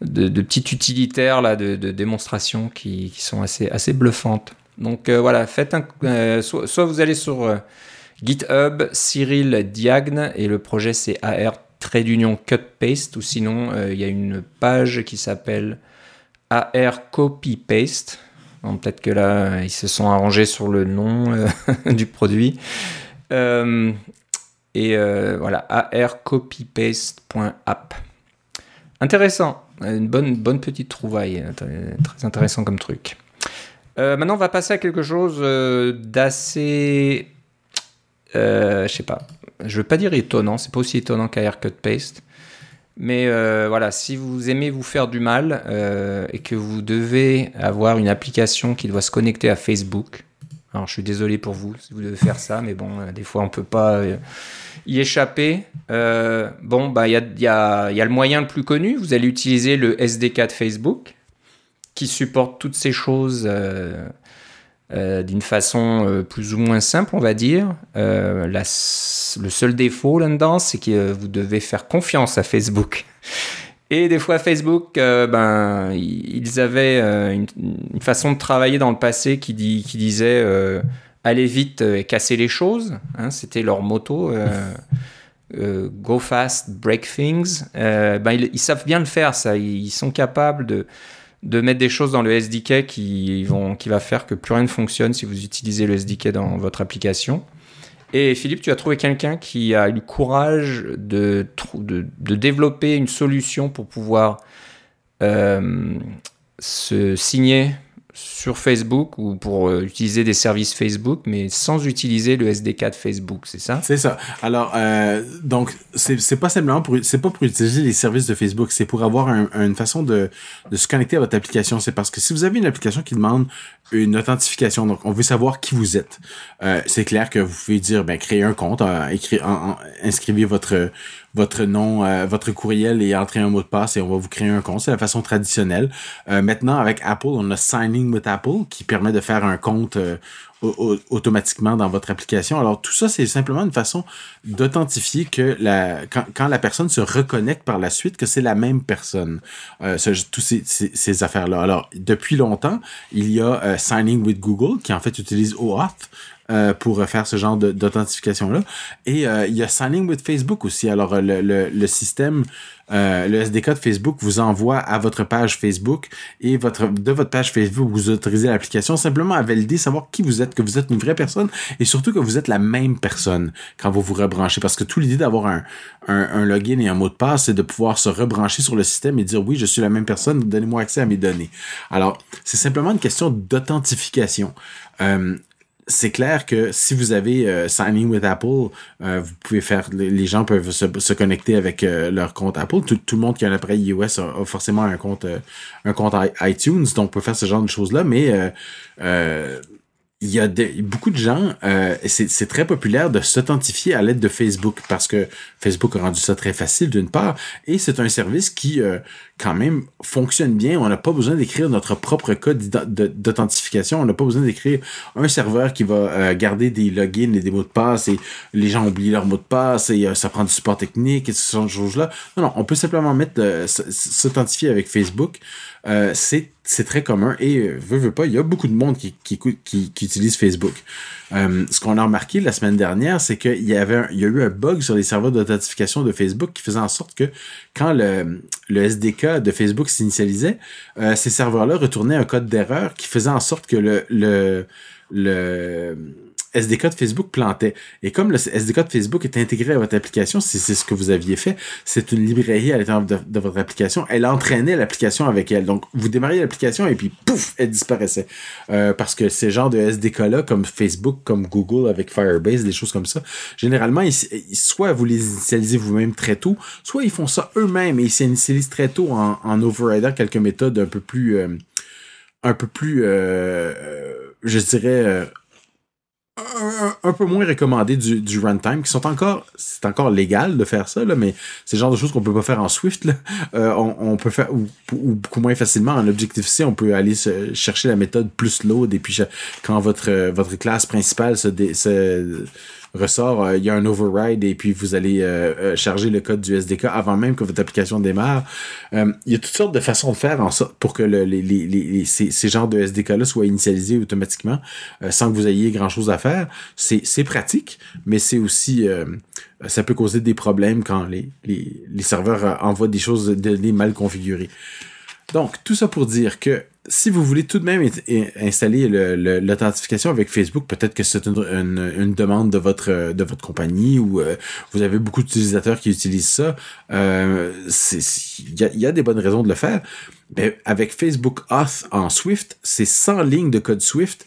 de, petits utilitaires là, de, démonstrations qui, sont assez, assez bluffantes. Donc euh, voilà, faites un, soit, vous allez sur GitHub, Cyril Diagne, et le projet c'est AR trait d'union cut paste ou sinon euh, il y a une page qui s'appelle AR copy paste. Peut-être que là ils se sont arrangés sur le nom euh, du produit. Euh, et voilà, arcopypaste.app. Intéressant, une bonne, bonne petite trouvaille, très intéressant comme truc. maintenant, on va passer à quelque chose d'assez, je sais pas, je veux pas dire étonnant, c'est pas aussi étonnant qu'à Cut Paste. Mais euh, voilà, si vous aimez vous faire du mal euh, et que vous devez avoir une application qui doit se connecter à Facebook, alors je suis désolé pour vous si vous devez faire ça, mais bon, euh, des fois on peut pas y échapper. bon, bah il y a, le moyen le plus connu, vous allez utiliser le SDK de Facebook qui supporte toutes ces choses euh, d'une façon euh, plus ou moins simple, on va dire. Euh, le seul défaut là-dedans, c'est que vous devez faire confiance à Facebook. Et des fois, Facebook, ben, ils avaient une, façon de travailler dans le passé qui, dit, qui disait allez vite et casser les choses. Hein, C'était leur motto. go fast, break things. ben, ils, ils, savent bien le faire, ça. Ils sont capables de, de mettre des choses dans le SDK qui, vont, qui va faire que plus rien ne fonctionne si vous utilisez le SDK dans votre application. Et Philippe, tu as trouvé quelqu'un qui a eu le courage de, de, développer une solution pour pouvoir euh, se signer sur Facebook ou pour euh, utiliser des services Facebook, mais sans utiliser le SDK de Facebook, c'est ça? C'est ça. Alors, euh, donc, c'est pas simplement pour, c'est pas pour utiliser les services de Facebook, c'est pour avoir une façon de, de se connecter à votre application. C'est parce que si vous avez une application qui demande une authentification, donc on veut savoir qui vous êtes, euh, c'est clair que vous pouvez dire, ben, créer un compte, euh, inscrivez votre votre nom, euh, votre courriel et entrer un mot de passe et on va vous créer un compte. C'est la façon traditionnelle. Euh, maintenant, avec Apple, on a Signing with Apple qui permet de faire un compte euh, automatiquement dans votre application. Alors tout ça, c'est simplement une façon d'authentifier que quand, la personne se reconnecte par la suite, que c'est la même personne. Tous ces, ces, affaires-là. Alors depuis longtemps, il y a Signing with Google qui en fait utilise OAuth euh, pour faire ce genre d'authentification-là. Et euh, il y a Signing with Facebook aussi. Alors, le, le, le système, euh, le SDK de Facebook vous envoie à votre page Facebook et votre de votre page Facebook, vous autorisez l'application simplement à valider, savoir qui vous êtes, que vous êtes une vraie personne et surtout que vous êtes la même personne quand vous vous rebranchez. Parce que tout l'idée d'avoir un, un, login et un mot de passe, c'est de pouvoir se rebrancher sur le système et dire oui, je suis la même personne, donnez-moi accès à mes données. Alors, c'est simplement une question d'authentification. Euh, c'est clair que si vous avez euh, Signing with Apple, euh, vous pouvez faire, les gens peuvent se, connecter avec euh, leur compte Apple. Tout, le monde qui a un appareil iOS a, forcément un compte, un compte iTunes, donc peut faire ce genre de choses-là, mais il y a beaucoup de gens, euh, c'est très populaire de s'authentifier à l'aide de Facebook parce que Facebook a rendu ça très facile d'une part et c'est un service qui euh, quand même fonctionne bien. On n'a pas besoin d'écrire notre propre code d'authentification. On n'a pas besoin d'écrire un serveur qui va euh, garder des logins et des mots de passe et les gens oublient leurs mots de passe et euh, ça prend du support technique et ce genre de choses-là. Non, non, on peut simplement mettre s'authentifier avec Facebook. C'est c'est très commun et euh, veut, veut pas, il y a beaucoup de monde qui, qui, qui, qui utilise Facebook. Euh, ce qu'on a remarqué la semaine dernière, c'est qu'il y avait il y a eu un bug sur les serveurs d'authentification de Facebook qui faisait en sorte que quand le, le SDK de Facebook s'initialisait, euh, ces serveurs-là retournaient un code d'erreur qui faisait en sorte que le, le, le SDK de Facebook plantait. Et comme le SDK de Facebook est intégré à votre application, si c'est ce que vous aviez fait, c'est une librairie à l'intérieur de, votre application. Elle entraînait l'application avec elle. Donc, vous démarriez l'application et puis pouf, elle disparaissait. Euh, parce que ces genres de SDK-là, comme Facebook, comme Google avec Firebase, des choses comme ça, généralement, soit vous les initialisez vous-même très tôt, soit ils font ça eux-mêmes et ils s'initialisent très tôt en, en overriding quelques méthodes un peu plus... Euh, un peu plus, euh, je dirais, un, peu moins recommandé du, runtime, qui sont encore, c'est encore légal de faire ça, là, mais c'est le genre de choses qu'on peut pas faire en Swift. Euh, on, peut faire, ou, ou, beaucoup moins facilement en Objective-C, on peut aller chercher la méthode plus load, et puis quand votre, votre classe principale se, dé, se ressort, euh, il y a un override et puis vous allez euh, euh, charger le code du SDK avant même que votre application démarre. il y a toutes sortes de façons de faire en sorte pour que le, les, les, les, ces, ces genres de SDK-là soient initialisés automatiquement sans que vous ayez grand-chose à faire. C'est pratique, mais c'est aussi... ça peut causer des problèmes quand les, les, les serveurs envoient des choses de, mal configurées. Donc, tout ça pour dire que si vous voulez tout de même installer l'authentification avec Facebook, peut-être que c'est une, demande de votre de votre compagnie ou euh, vous avez beaucoup d'utilisateurs qui utilisent ça. Euh, il y, a, des bonnes raisons de le faire. Mais avec Facebook Auth en Swift, c'est 100 lignes de code Swift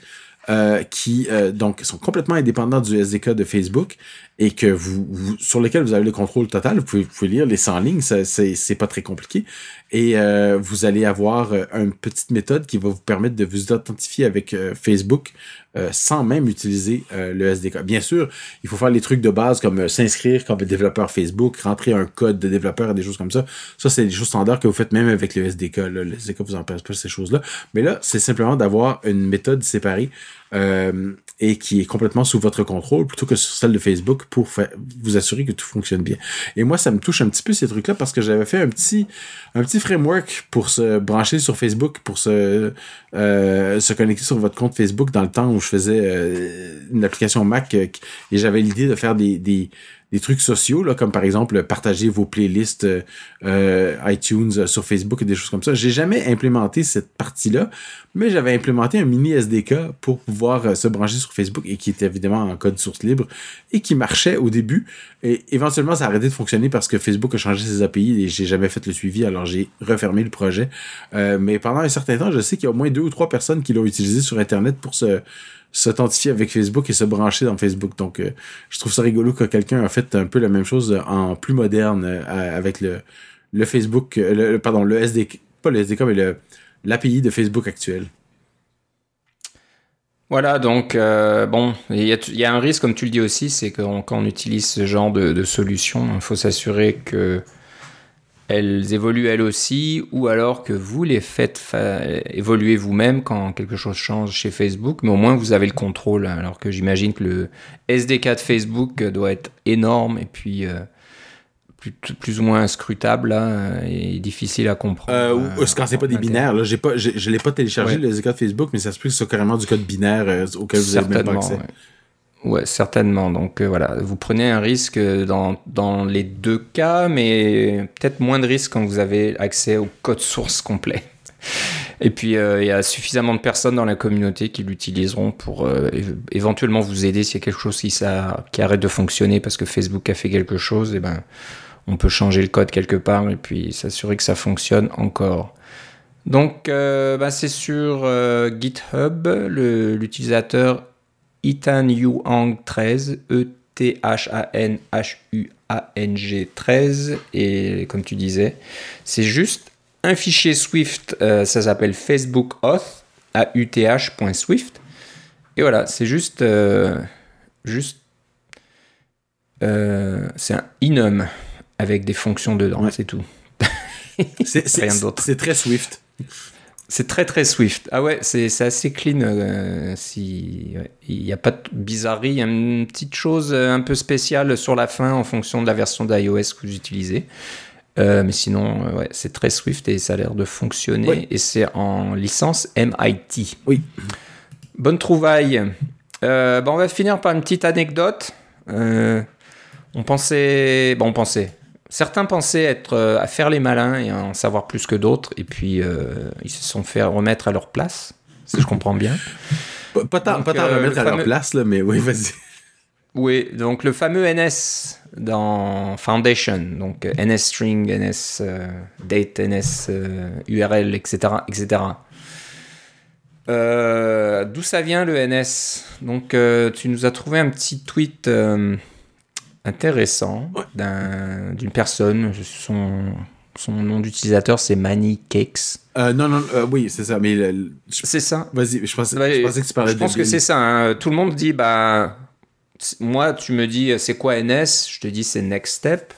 euh, qui donc sont complètement indépendants du SDK de Facebook et que vous, sur lesquels vous avez le contrôle total. Vous pouvez, vous pouvez lire les 100 lignes, c'est pas très compliqué. Et euh, vous allez avoir euh, une petite méthode qui va vous permettre de vous authentifier avec euh, sans même utiliser le SDK. Bien sûr, il faut faire les trucs de base comme s'inscrire comme développeur Facebook, rentrer un code de développeur et des choses comme ça. Ça, c'est des choses standards que vous faites même avec le SDK. Le SDK vous empêche pas ces choses-là. Mais là, c'est simplement d'avoir une méthode séparée et qui est complètement sous votre contrôle plutôt que sur celle de Facebook pour vous assurer que tout fonctionne bien. Et moi, ça me touche un petit peu ces trucs-là parce que j'avais fait un petit, un petit framework pour se brancher sur Facebook, pour se, euh, se connecter sur votre compte Facebook dans le temps où je faisais euh, une application Mac euh, et j'avais l'idée de faire des, des des trucs sociaux, là, comme par exemple partager vos playlists euh, iTunes sur Facebook et des choses comme ça. J'ai jamais implémenté cette partie-là, mais j'avais implémenté un mini SDK pour pouvoir euh, se brancher sur Facebook et qui était évidemment en code source libre et qui marchait au début. Et éventuellement, ça a arrêté de fonctionner parce que Facebook a changé ses API et j'ai jamais fait le suivi, alors j'ai refermé le projet. Euh, mais pendant un certain temps, je sais qu'il y a au moins deux ou trois personnes qui l'ont utilisé sur Internet pour se s'authentifier avec Facebook et se brancher dans Facebook. Donc, euh, je trouve ça rigolo que quelqu'un a fait un peu la même chose en plus moderne euh, avec le, le Facebook, euh, pardon, le SDK, pas le SDK, mais l'API de Facebook actuel. Voilà, donc bon, il y, y, a un risque, comme tu le dis aussi, c'est que quand on utilise ce genre de, de solution, il faut s'assurer que elles évoluent elles aussi, ou alors que vous les faites évoluer vous-même quand quelque chose change chez Facebook, mais au moins vous avez le contrôle, alors que j'imagine que le SDK de Facebook doit être énorme et puis euh, plus, ou moins scrutable là, et difficile à comprendre. Euh, quand c'est pas des binaires, là, j'ai pas, je l'ai pas téléchargé le SDK de Facebook, mais ça se peut que c'est carrément du code binaire euh, auquel vous avez même pas accès. Ouais, certainement. Donc voilà, vous prenez un risque dans, dans les deux cas, mais peut-être moins de risque quand vous avez accès au code source complet. Et puis, il y a suffisamment de personnes dans la communauté qui l'utiliseront pour éventuellement vous aider s'il y a quelque chose qui, ça, qui arrête de fonctionner parce que Facebook a fait quelque chose. Et ben, on peut changer le code quelque part et puis s'assurer que ça fonctionne encore. Donc, euh, bah, c'est sur euh, GitHub, l'utilisateur Ethan Yuang 13, E-T-H-A-N-H-U-A-N-G 13. Et comme tu disais, c'est juste un fichier Swift, euh, ça s'appelle Facebook Auth, A-U-T-H.swift. Et voilà, c'est juste. juste c'est un enum avec des fonctions dedans, c'est tout. c'est d'autre. C'est très Swift. C'est très très Swift. Ah ouais, c'est assez clean. Euh, si il n'y a pas de bizarrerie, il y a une petite chose euh, un peu spéciale sur la fin en fonction de la version d'iOS que vous utilisez. Euh, mais sinon, ouais, c'est très Swift et ça a l'air de fonctionner. Et c'est en licence MIT. Oui. Bonne trouvaille. Bon, on va finir par une petite anecdote. on pensait, bon, on pensait, Certains pensaient être euh, à faire les malins et en savoir plus que d'autres, et puis euh, ils se sont fait remettre à leur place, si je comprends bien. Pas, tant, euh, remettre à leur place, là, mais oui, vas-y. Oui, donc le fameux NS dans Foundation, donc NS string, NS date, NS URL, etc., etc. D'où ça vient le NS Donc tu nous as trouvé un petit tweet intéressant d'une personne. Son, son nom d'utilisateur, c'est Manicakes. Euh, non, non, euh, oui, c'est ça. Mais c'est ça. Vas-y, je pensais, je pensais que tu parlais Je pense que c'est ça. Hein. Tout le monde dit, bah, moi, tu me dis, c'est quoi NS Je te dis, c'est Next Step.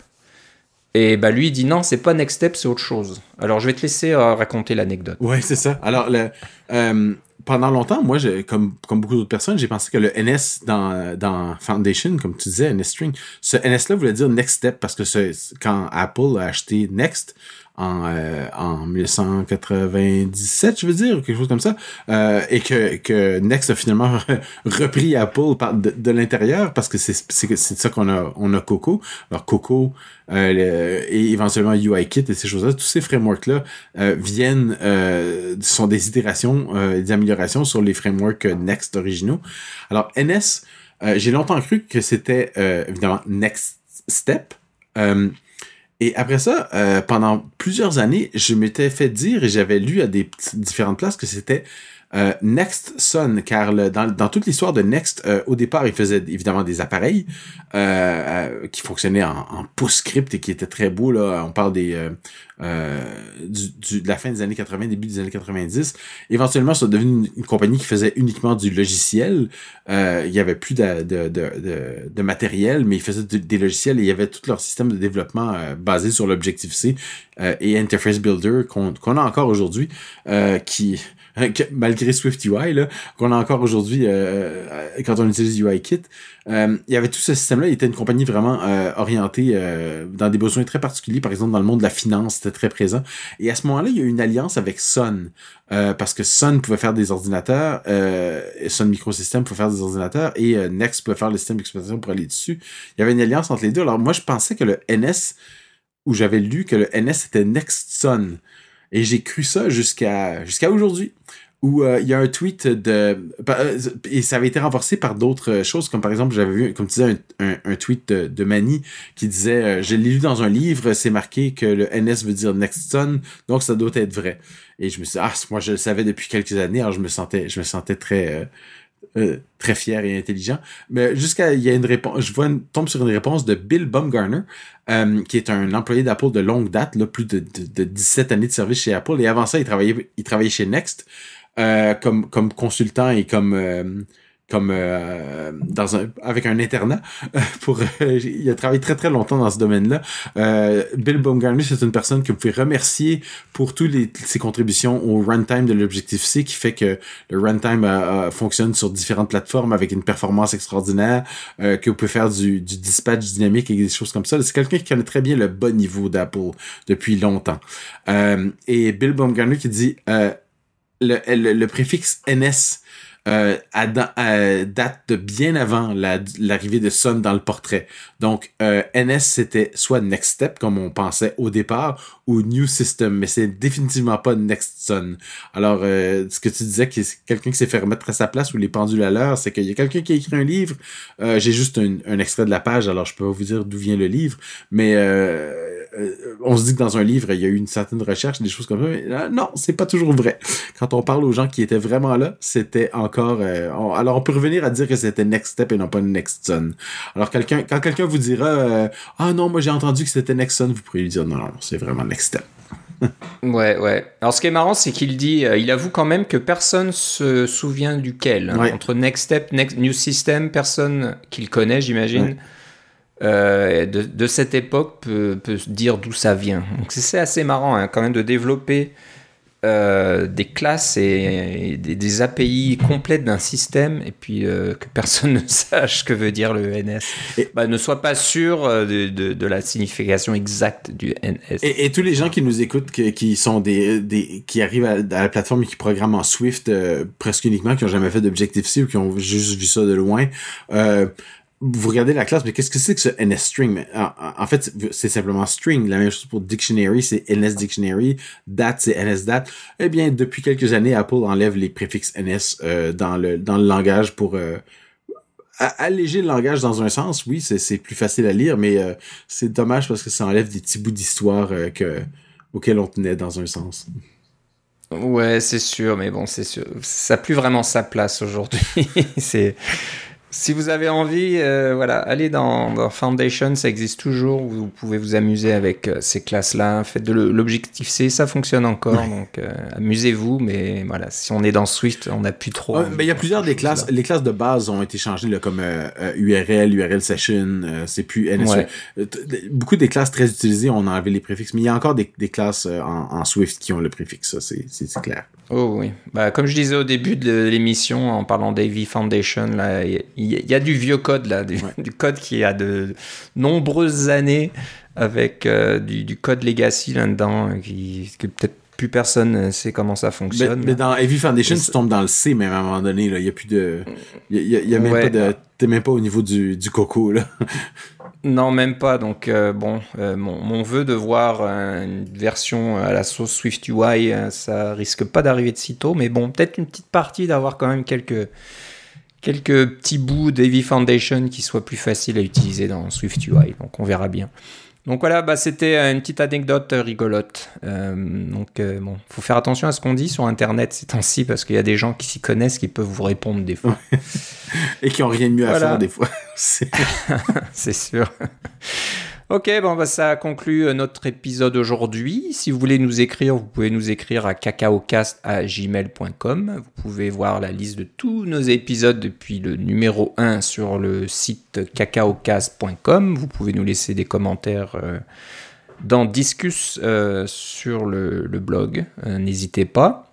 Et bah lui il dit non, c'est pas Next Step, c'est autre chose. Alors je vais te laisser euh, raconter l'anecdote. Ouais, c'est ça. Alors le, euh, pendant longtemps, moi, comme, comme beaucoup d'autres personnes, j'ai pensé que le NS dans, dans Foundation, comme tu disais, NS String, ce NS-là voulait dire Next Step parce que quand Apple a acheté Next, en, euh, en 1997, je veux dire, quelque chose comme ça, euh, et que, que Next a finalement repris Apple par, de, l'intérieur parce que c'est c'est ça qu'on a on a Coco. Alors Coco euh, et éventuellement UIKit et ces choses-là, tous ces frameworks là euh, viennent euh, sont des itérations, des améliorations sur les frameworks Next originaux. Alors NS, j'ai longtemps cru que c'était évidemment Next Step. Et après ça, euh, pendant plusieurs années, je m'étais fait dire et j'avais lu à des différentes places que c'était euh, Next Sun, car dans, dans, toute l'histoire de Next, euh, au départ, il faisait évidemment des appareils euh, qui fonctionnaient en, en PostScript et qui étaient très beaux. Là. On parle des de la fin des années 80, début des années 90. Éventuellement, ça devenu une, compagnie qui faisait uniquement du logiciel. il y avait plus de, matériel, mais ils faisaient des logiciels et il y avait tout leur système de développement basé sur l'Objective-C et Interface Builder qu'on a encore aujourd'hui, qui malgré SwiftUI, là, qu'on a encore aujourd'hui euh, euh, quand on utilise UIKit, euh, il y avait tout ce système-là. Il était une compagnie vraiment euh, orientée euh, dans des besoins très particuliers. Par exemple, dans le monde de la finance, c'était très présent. Et à ce moment-là, il y a eu une alliance avec Sun. parce que Sun pouvait faire des ordinateurs, Sun Microsystems pouvait faire des ordinateurs et Next pouvait faire le système d'exploitation pour aller dessus. Il y avait une alliance entre les deux. Alors moi, je pensais que le NS, où j'avais lu que le NS était Next Sun. Et j'ai cru ça jusqu'à jusqu'à aujourd'hui où euh, il y a un tweet de euh, et ça avait été renforcé par d'autres choses comme par exemple j'avais vu comme tu disais un, tweet de, de Manny qui disait euh, je l'ai lu dans un livre c'est marqué que le NS veut dire next donc ça doit être vrai et je me suis dit, ah moi je le savais depuis quelques années alors je me sentais je me sentais très euh, très fier et intelligent. Mais jusqu'à il y a une réponse, je vois une, tombe sur une réponse de Bill Bumgarner, euh, qui est un employé d'Apple de longue date, là, plus de, de, de, 17 années de service chez Apple. Et avant ça, il travaillait, il travaillait chez Next euh, comme consultant et comme comme euh, dans un avec un internat pour euh, il a travaillé très très longtemps dans ce domaine-là. Euh, Bill Baumgartner, c'est une personne que vous pouvez remercier pour toutes ses contributions au runtime de l'objectif C qui fait que le runtime fonctionne sur différentes plateformes avec une performance extraordinaire, que vous pouvez faire du, du dispatch dynamique et des choses comme ça. C'est quelqu'un qui connaît très bien le bon niveau d'Apple depuis longtemps. et Bill Baumgartner qui dit le, le, le préfixe NS euh, date de bien avant l'arrivée de Sun dans le portrait. Donc, euh, NS, c'était soit Next Step, comme on pensait au départ, ou New System, mais c'est définitivement pas Next Sun. Alors, euh, ce que tu disais, que quelqu'un qui s'est fait remettre à sa place ou les pendules à l'heure, c'est qu'il y a quelqu'un qui a écrit un livre. Euh, j'ai juste un, un, extrait de la page, alors je peux pas vous dire d'où vient le livre, mais on se dit que dans un livre, il y a eu une certaine recherche, des choses comme ça. Mais, non, c'est pas toujours vrai. Quand on parle aux gens qui étaient vraiment là, c'était encore. alors, on peut revenir à dire que c'était Next Step et non pas Next Sun. Alors, quelqu'un, quand quelqu'un vous dira, ah non, moi j'ai entendu que c'était Next Sun, vous pourriez lui dire non, non, c'est vraiment ouais, ouais. Alors, ce qui est marrant, c'est qu'il dit, euh, il avoue quand même que personne se souvient duquel. Hein. Entre Next Step, Next New System, personne qu'il connaît, j'imagine. Euh, de, cette époque peut, peut dire d'où ça vient. Donc c'est assez marrant hein, quand même de développer euh, des classes et, des, API complètes d'un système et puis euh, que personne ne sache que veut dire le NS. Et, bah, ne soit pas sûr de, de, la signification exacte du NS. Et, tous les gens qui nous écoutent, qui, qui sont des, des, qui arrivent à, la plateforme et qui programment en Swift presque uniquement, qui ont jamais fait d'Objective-C ou qui ont juste vu ça de loin, vous regardez la classe, mais qu'est-ce que c'est que ce NSString? En, fait, c'est simplement string. La même chose pour dictionary, c'est NS dictionary. Date, c'est NSDate. Eh bien, depuis quelques années, Apple enlève les préfixes NS euh, dans le dans le langage pour euh, alléger le langage dans un sens. Oui, c'est plus facile à lire, mais euh, c'est dommage parce que ça enlève des petits bouts d'histoire que auxquels on tenait dans un sens. Ouais, c'est sûr, mais bon, c'est sûr. Ça n'a plus vraiment sa place aujourd'hui. c'est si vous avez envie, euh, voilà, allez dans, Foundation, ça existe toujours. Vous pouvez vous amuser avec euh, ces classes-là. Faites de l'objectif C, ça fonctionne encore. Donc, euh, amusez-vous. Mais voilà, si on est dans Swift, on n'a plus trop. mais il y a plusieurs des classes. Les classes de base ont été changées là, comme URL, URL session. c'est plus NSE. Beaucoup des classes très utilisées, on a enlevé les préfixes. Mais il y a encore des, classes en, en, Swift qui ont le préfixe. Ça, c'est clair. Oh oui. Bah, comme je disais au début de l'émission, en parlant d'AV Foundation, là, il y, a du vieux code, là, du, code qui a de nombreuses années avec euh, du, code legacy là-dedans, qui, que peut-être plus personne ne sait comment ça fonctionne. Mais, dans AV Foundation, tu tombes dans le C, mais à un moment donné, il n'y a plus de. Il y a, même pas de. T'es même pas au niveau du, du coco, là. Non, même pas. Donc, euh, bon, euh, mon, vœu de voir une version à la sauce Swift UI, euh, ça risque pas d'arriver de sitôt. Mais bon, peut-être une petite partie d'avoir quand même quelques, quelques petits bouts d'Heavy Foundation qui soient plus faciles à utiliser dans Swift UI. Donc, on verra bien. Donc voilà, bah, c'était une petite anecdote rigolote. Euh, donc euh, bon, faut faire attention à ce qu'on dit sur Internet ces temps-ci parce qu'il y a des gens qui s'y connaissent qui peuvent vous répondre des fois. Et qui ont rien de mieux à faire des fois. C'est sûr. Ok, bon, bah, ça conclut euh, notre épisode aujourd'hui. Si vous voulez nous écrire, vous pouvez nous écrire à cacaocast.gmail.com. Vous pouvez voir la liste de tous nos épisodes depuis le numéro 1 sur le site cacaocast.com. Vous pouvez nous laisser des commentaires euh, dans Discus euh, sur le, blog. N'hésitez pas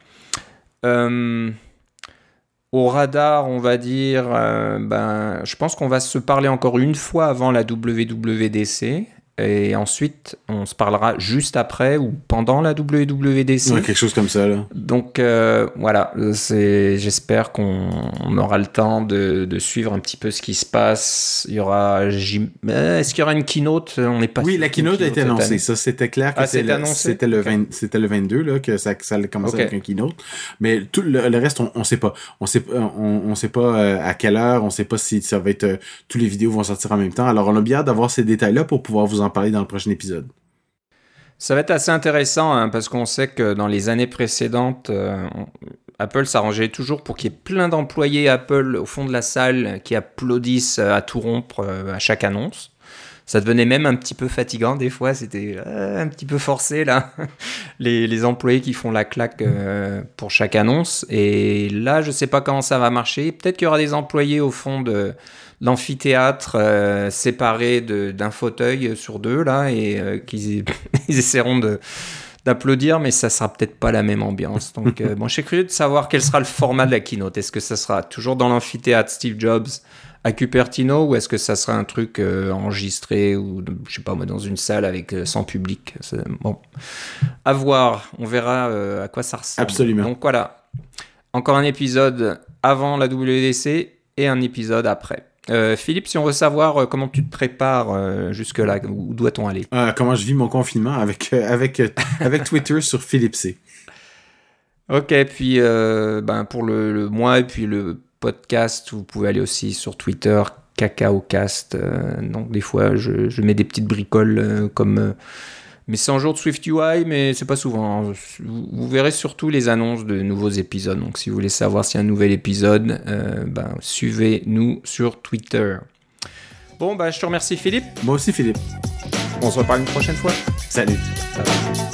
au radar, on va dire, euh, ben, je pense qu'on va se parler encore une fois avant la WWDC. Et ensuite, on se parlera juste après ou pendant la WWDC. quelque chose comme ça, là. Donc, euh, voilà, j'espère qu'on aura le temps de, suivre un petit peu ce qui se passe. Il y aura. Est-ce qu'il y aura une keynote? On n'est pas Oui, la keynote, a été annoncée. Ça, c'était clair que ah, c'était le, le, 22, là, que ça, ça allait commencer avec un keynote. Mais tout le, reste, on ne sait pas. On sait, on, on sait pas euh, à quelle heure, on sait pas si ça va être. Euh, tous les vidéos vont sortir en même temps. Alors, on a bien d'avoir ces détails-là pour pouvoir vous en parler dans le prochain épisode. Ça va être assez intéressant hein, parce qu'on sait que dans les années précédentes, euh, Apple s'arrangeait toujours pour qu'il y ait plein d'employés Apple au fond de la salle qui applaudissent à tout rompre euh, à chaque annonce. Ça devenait même un petit peu fatigant des fois, c'était euh, un petit peu forcé là, les, employés qui font la claque pour chaque annonce. Et là, je ne sais pas comment ça va marcher. Peut-être qu'il y aura des employés au fond de, l'amphithéâtre euh, séparé d'un fauteuil sur deux là et euh, qu'ils ils essaieront de d'applaudir, mais ça sera peut-être pas la même ambiance. Donc, euh, bon, je suis curieux de savoir quel sera le format de la keynote. Est-ce que ça sera toujours dans l'amphithéâtre Steve Jobs à Cupertino ou est-ce que ça sera un truc enregistré ou je sais pas moi dans une salle avec sans public? Bon, à voir. On verra à quoi ça ressemble. Absolument. Donc voilà. encore un épisode avant la WDC et un épisode après. Euh, Philippe, si on veut savoir euh, comment tu te prépares euh, jusque-là, où doit-on aller? Comment je vis mon confinement avec, avec, avec Twitter sur Philippe C. Ok, puis ben, pour le, le mois et puis le podcast, vous pouvez aller aussi sur Twitter, CacaoCast. donc des fois, je, je mets des petites bricoles comme mes 100 jours de Swift UI, mais c'est pas souvent. hein. Vous, verrez surtout les annonces de nouveaux épisodes. Donc si vous voulez savoir s'il y a un nouvel épisode, euh, ben, suivez-nous sur Twitter. Bon, bah, je te remercie Philippe. Moi aussi, Philippe. On se reparle une prochaine fois. Salut. Bye bye.